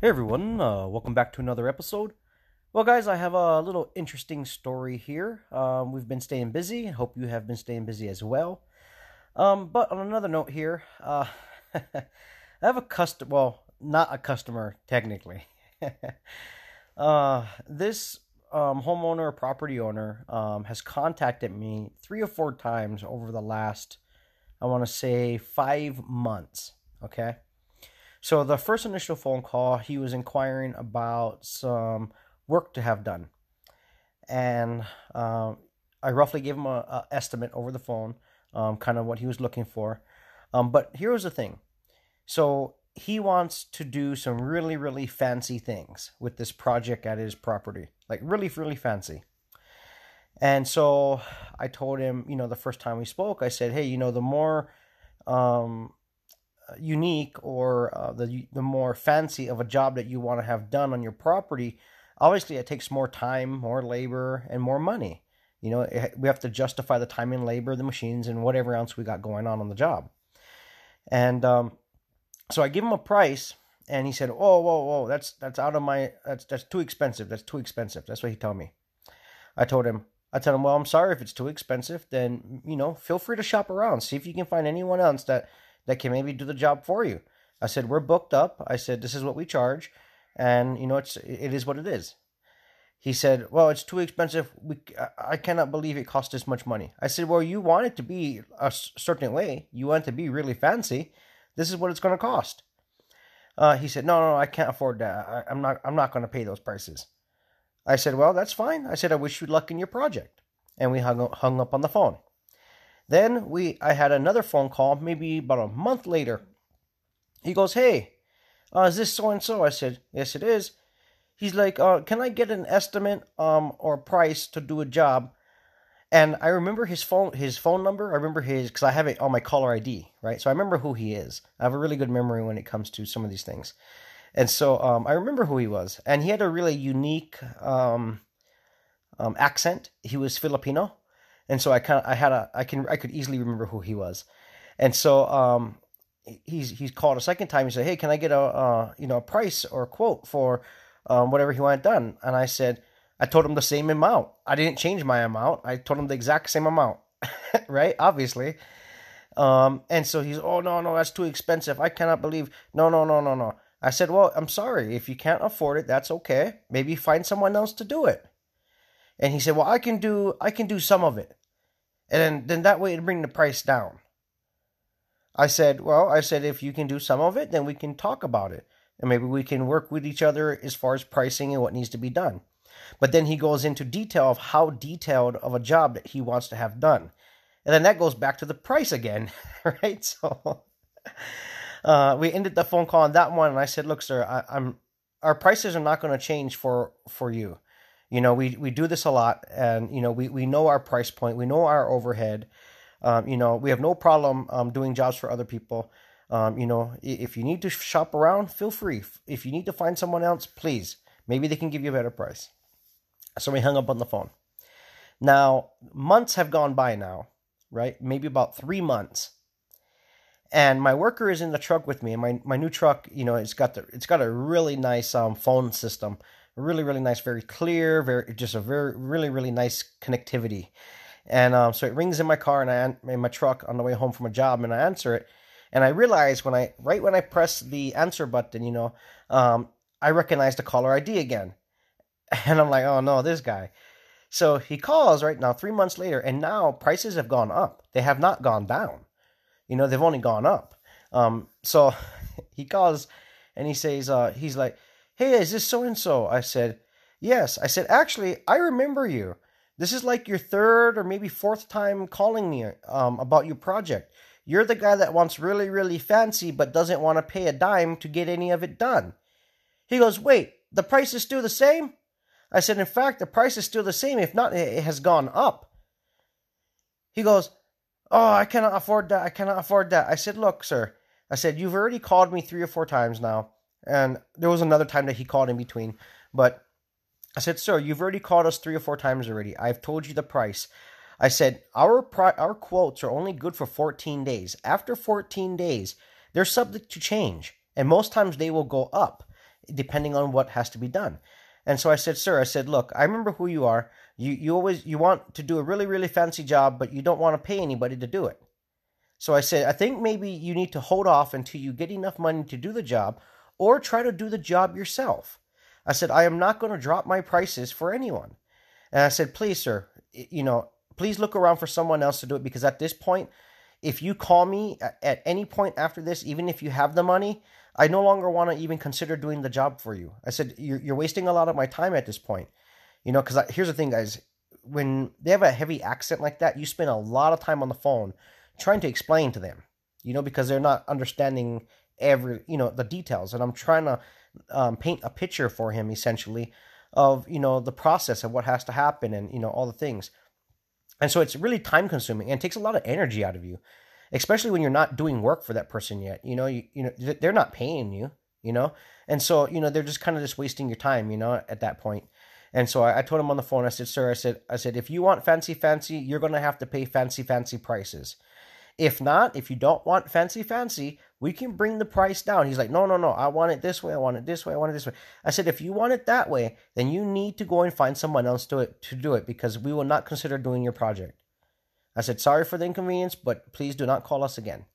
Hey everyone, uh, welcome back to another episode. Well, guys, I have a little interesting story here. Um, we've been staying busy. Hope you have been staying busy as well. Um, but on another note here, uh, I have a customer. Well, not a customer technically. uh, this um, homeowner or property owner um, has contacted me three or four times over the last, I want to say, five months. Okay. So the first initial phone call, he was inquiring about some work to have done, and um, I roughly gave him a, a, estimate over the phone, um, kind of what he was looking for. Um, but here was the thing: so he wants to do some really really fancy things with this project at his property, like really really fancy. And so I told him, you know, the first time we spoke, I said, hey, you know, the more um, unique or uh, the the more fancy of a job that you want to have done on your property, obviously it takes more time, more labor, and more money. You know, it, we have to justify the time and labor, the machines, and whatever else we got going on on the job. And um, so I give him a price, and he said, "Oh, whoa, whoa, that's that's out of my that's that's too expensive. That's too expensive." That's what he told me. I told him, I told him, "Well, I'm sorry if it's too expensive. Then you know, feel free to shop around, see if you can find anyone else that." That can maybe do the job for you. I said, we're booked up. I said, this is what we charge. And, you know, it's, it is what it is. He said, well, it's too expensive. We, I cannot believe it cost this much money. I said, well, you want it to be a certain way. You want it to be really fancy. This is what it's going to cost. Uh, he said, no, no, I can't afford that. I, I'm not, I'm not going to pay those prices. I said, well, that's fine. I said, I wish you luck in your project. And we hung, hung up on the phone. Then we I had another phone call, maybe about a month later. He goes, Hey, uh, is this so and so? I said, Yes, it is. He's like, uh, Can I get an estimate um, or price to do a job? And I remember his phone his phone number. I remember his because I have it on my caller ID, right? So I remember who he is. I have a really good memory when it comes to some of these things. And so um, I remember who he was, and he had a really unique um, um, accent. He was Filipino, and so I kind I had a I can I could easily remember who he was, and so um he's he's called a second time. He said, "Hey, can I get a uh, you know a price or a quote for um, whatever he wanted done?" And I said, I told him the same amount. I didn't change my amount. I told him the exact same amount, right? Obviously. Um, and so he's, oh no no that's too expensive. I cannot believe. No no no no no. I said, well, I'm sorry if you can't afford it. That's okay. Maybe find someone else to do it. And he said, well, I can do I can do some of it and then, that way it'd bring the price down. I said, well, I said if you can do some of it, then we can talk about it, and maybe we can work with each other as far as pricing and what needs to be done. But then he goes into detail of how detailed of a job that he wants to have done, and then that goes back to the price again, right? So uh, we ended the phone call on that one, and I said, look, sir, I, I'm our prices are not going to change for for you. You know, we, we do this a lot and, you know, we, we know our price point, we know our overhead. Um, you know, we have no problem um, doing jobs for other people. Um, you know, if you need to shop around, feel free. If you need to find someone else, please. Maybe they can give you a better price. So we hung up on the phone. Now, months have gone by now, right? Maybe about three months. And my worker is in the truck with me, and my, my new truck, you know, it's got the it's got a really nice um, phone system really really nice very clear very just a very really really nice connectivity. And um, so it rings in my car and I in my truck on the way home from a job and I answer it. And I realize when I right when I press the answer button you know um, I recognize the caller ID again. And I'm like oh no this guy. So he calls right now three months later and now prices have gone up. They have not gone down. You know they've only gone up. Um, so he calls and he says uh, he's like Hey, is this so and so? I said, Yes. I said, Actually, I remember you. This is like your third or maybe fourth time calling me um, about your project. You're the guy that wants really, really fancy but doesn't want to pay a dime to get any of it done. He goes, Wait, the price is still the same? I said, In fact, the price is still the same. If not, it has gone up. He goes, Oh, I cannot afford that. I cannot afford that. I said, Look, sir, I said, You've already called me three or four times now. And there was another time that he called in between. But I said, Sir, you've already called us three or four times already. I've told you the price. I said, Our, pri- our quotes are only good for 14 days. After 14 days, they're subject to change. And most times they will go up. depending on what has to be done. And so I said, "Sir, I said, look, I remember who you are. You you always you want to do a really really fancy job, but you don't want to pay anybody to do it." So I said, "I think maybe you need to hold off until you get enough money to do the job or try to do the job yourself." I said, "I am not going to drop my prices for anyone." And I said, "Please, sir, you know, please look around for someone else to do it because at this point, if you call me at any point after this, even if you have the money, I no longer want to even consider doing the job for you. I said, you're, you're wasting a lot of my time at this point. You know, because here's the thing, guys. When they have a heavy accent like that, you spend a lot of time on the phone trying to explain to them, you know, because they're not understanding every, you know, the details. And I'm trying to um, paint a picture for him, essentially, of, you know, the process of what has to happen and, you know, all the things. And so it's really time consuming and takes a lot of energy out of you especially when you're not doing work for that person yet. You know, you, you know they're not paying you. You know, and so you know they're just kind of just wasting your time. You know, at that point. And so I, told him on the phone. I said, "Sir, I said, I said, if you want fancy, fancy, you're gonna have to pay fancy, fancy prices. If not, if you don't want fancy, fancy, we can bring the price down." He's like, "No, no, no. I want it this way. I want it this way. I want it this way." I said, "If you want it that way, then you need to go and find someone else to it to do it because we will not consider doing your project." I said, sorry for the inconvenience, but please do not call us again.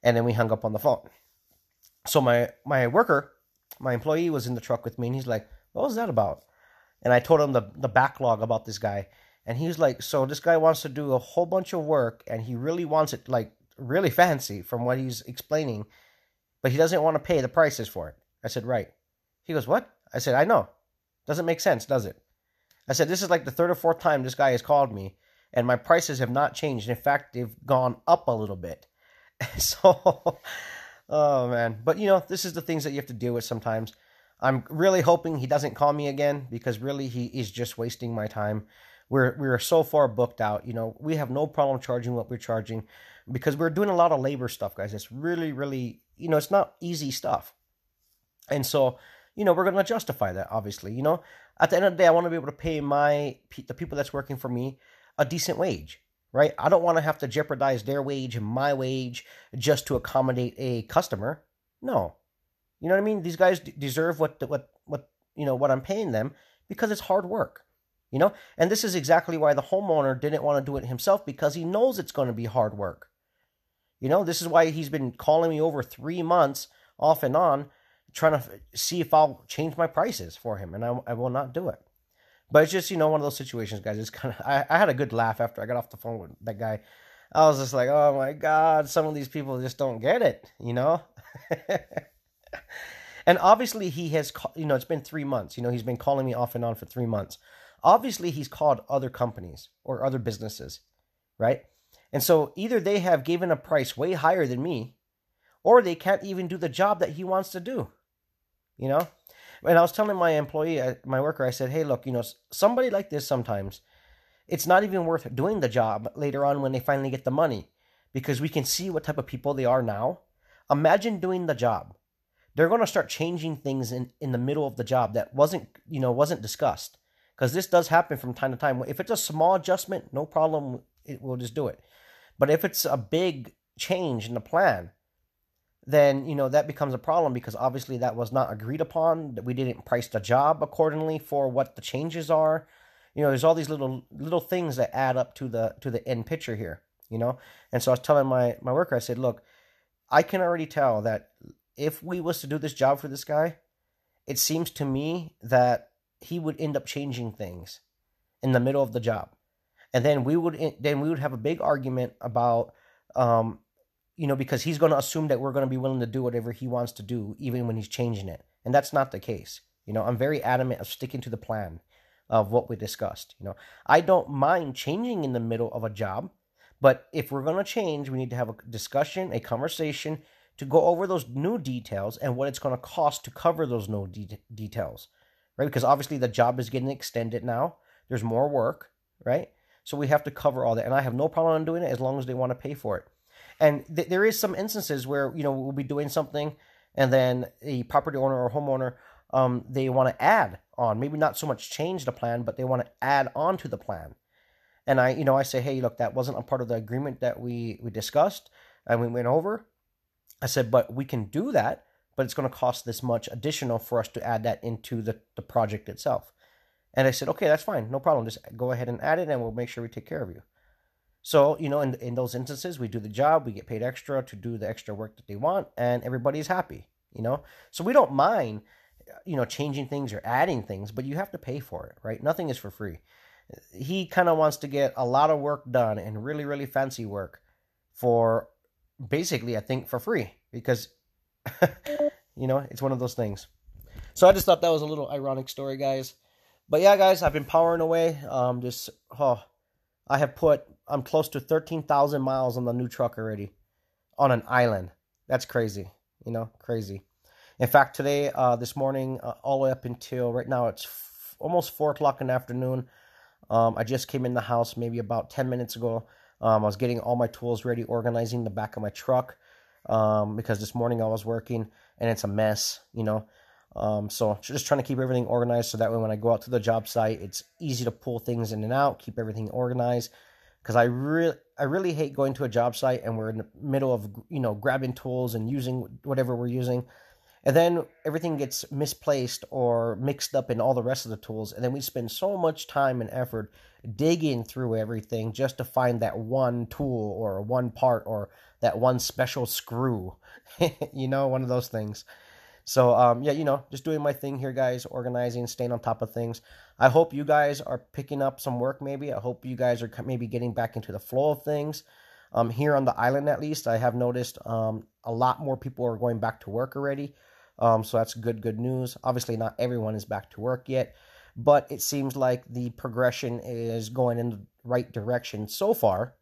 And then we hung up on the phone. So my, my worker, my employee was in the truck with me and he's like, what was that about? And I told him the, the backlog about this guy. And he was like, so this guy wants to do a whole bunch of work and he really wants it like really fancy from what he's explaining, but he doesn't want to pay the prices for it. I said, right. He goes, what? I said, I know. Doesn't make sense, does it? I said, this is like the third or fourth time this guy has called me and my prices have not changed. In fact, they've gone up a little bit. so, oh man. But you know, this is the things that you have to deal with sometimes. I'm really hoping he doesn't call me again because really he is just wasting my time. We're we're so far booked out. You know, we have no problem charging what we're charging because we're doing a lot of labor stuff, guys. It's really, really, you know, it's not easy stuff. And so, you know, we're going to justify that, obviously. You know, at the end of the day, I want to be able to pay my the people that's working for me a decent wage, right? I don't want to have to jeopardize their wage and my wage just to accommodate a customer. No. You know what I mean? These guys d- deserve what what what you know what I'm paying them because it's hard work. You know? And this is exactly why the homeowner didn't want to do it himself because he knows it's going to be hard work. You know, this is why he's been calling me over 3 months off and on trying to see if I'll change my prices for him and I, I will not do it. But it's just you know one of those situations, guys. It's kind of I, I had a good laugh after I got off the phone with that guy. I was just like, oh my god, some of these people just don't get it, you know. and obviously he has, you know, it's been three months. You know, he's been calling me off and on for three months. Obviously, he's called other companies or other businesses, right? And so either they have given a price way higher than me, or they can't even do the job that he wants to do. You know, and I was telling my employee, uh, my worker, I said, hey, look, you know, somebody like this sometimes, it's not even worth doing the job later on when they finally get the money because we can see what type of people they are now. Imagine doing the job. They're going to start changing things in, in the middle of the job that wasn't, you know, wasn't discussed. Because this does happen from time to time. If it's a small adjustment, no problem, it, we'll just do it. But if it's a big change in the plan, then you know that becomes a problem because obviously that was not agreed upon that we didn't price the job accordingly for what the changes are you know there's all these little little things that add up to the to the end picture here you know and so i was telling my my worker i said look i can already tell that if we was to do this job for this guy it seems to me that he would end up changing things in the middle of the job and then we would then we would have a big argument about um you know, because he's going to assume that we're going to be willing to do whatever he wants to do, even when he's changing it. And that's not the case. You know, I'm very adamant of sticking to the plan of what we discussed. You know, I don't mind changing in the middle of a job, but if we're going to change, we need to have a discussion, a conversation to go over those new details and what it's going to cost to cover those new de- details, right? Because obviously the job is getting extended now. There's more work, right? So we have to cover all that. And I have no problem doing it as long as they want to pay for it. And th- there is some instances where you know we'll be doing something, and then a property owner or homeowner um, they want to add on, maybe not so much change the plan, but they want to add on to the plan. And I, you know, I say, hey, look, that wasn't a part of the agreement that we we discussed and we went over. I said, but we can do that, but it's going to cost this much additional for us to add that into the, the project itself. And I said, okay, that's fine, no problem. Just go ahead and add it, and we'll make sure we take care of you. So, you know, in, in those instances, we do the job, we get paid extra to do the extra work that they want, and everybody's happy, you know? So we don't mind, you know, changing things or adding things, but you have to pay for it, right? Nothing is for free. He kind of wants to get a lot of work done and really, really fancy work for basically, I think, for free because, you know, it's one of those things. So I just thought that was a little ironic story, guys. But yeah, guys, I've been powering away. Um, just, oh, I have put I'm close to 13,000 miles on the new truck already on an island. That's crazy, you know, crazy. In fact, today, uh, this morning, uh, all the way up until right now, it's f- almost four o'clock in the afternoon. Um, I just came in the house maybe about 10 minutes ago. Um, I was getting all my tools ready, organizing the back of my truck um, because this morning I was working and it's a mess, you know. Um, so just trying to keep everything organized so that way when I go out to the job site, it's easy to pull things in and out, keep everything organized. Because I really, I really hate going to a job site and we're in the middle of you know grabbing tools and using whatever we're using, and then everything gets misplaced or mixed up in all the rest of the tools, and then we spend so much time and effort digging through everything just to find that one tool or one part or that one special screw. you know, one of those things. So um, yeah, you know, just doing my thing here, guys, organizing, staying on top of things. I hope you guys are picking up some work. Maybe I hope you guys are maybe getting back into the flow of things. Um, here on the island, at least, I have noticed um, a lot more people are going back to work already. Um, so that's good, good news. Obviously, not everyone is back to work yet, but it seems like the progression is going in the right direction so far.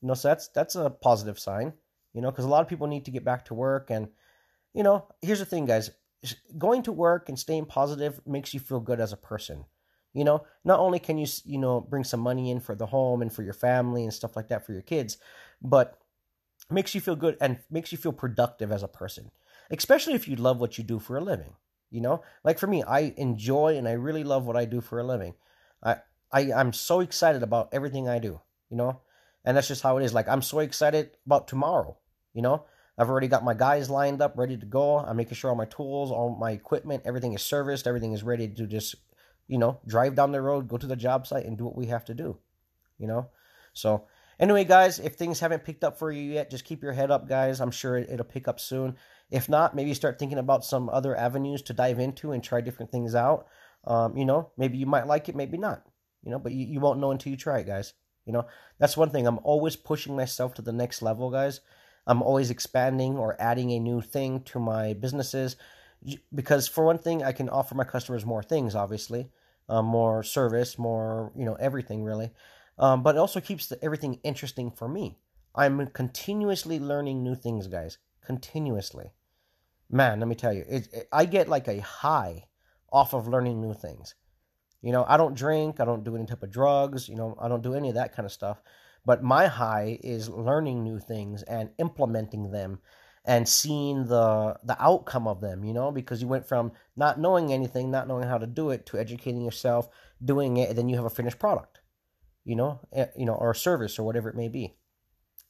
You know, so that's that's a positive sign. You know, because a lot of people need to get back to work and you know, here's the thing, guys. Going to work and staying positive makes you feel good as a person. You know, not only can you, you know, bring some money in for the home and for your family and stuff like that for your kids, but makes you feel good and makes you feel productive as a person, especially if you love what you do for a living. You know, like for me, I enjoy and I really love what I do for a living. I, I, I'm so excited about everything I do, you know, and that's just how it is. Like, I'm so excited about tomorrow, you know, I've already got my guys lined up, ready to go. I'm making sure all my tools, all my equipment, everything is serviced, everything is ready to just, you know, drive down the road, go to the job site, and do what we have to do. You know? So, anyway, guys, if things haven't picked up for you yet, just keep your head up, guys. I'm sure it'll pick up soon. If not, maybe start thinking about some other avenues to dive into and try different things out. Um, you know, maybe you might like it, maybe not. You know, but you, you won't know until you try it, guys. You know, that's one thing. I'm always pushing myself to the next level, guys. I'm always expanding or adding a new thing to my businesses because for one thing, I can offer my customers more things, obviously, um, more service, more you know everything really. Um, but it also keeps the, everything interesting for me. I'm continuously learning new things, guys. Continuously, man. Let me tell you, it, it, I get like a high off of learning new things. You know, I don't drink, I don't do any type of drugs. You know, I don't do any of that kind of stuff. But my high is learning new things and implementing them and seeing the the outcome of them, you know, because you went from not knowing anything, not knowing how to do it to educating yourself, doing it, and then you have a finished product. You know, eh, you know, or service or whatever it may be.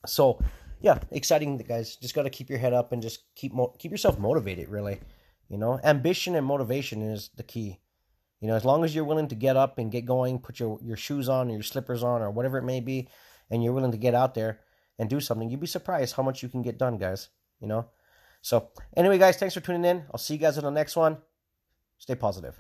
So, yeah, exciting guys. Just got to keep your head up and just keep mo- keep yourself motivated, really. You know, ambition and motivation is the key. You know, as long as you're willing to get up and get going, put your, your shoes on or your slippers on or whatever it may be, and you're willing to get out there and do something, you'd be surprised how much you can get done, guys. You know? So, anyway, guys, thanks for tuning in. I'll see you guys in the next one. Stay positive.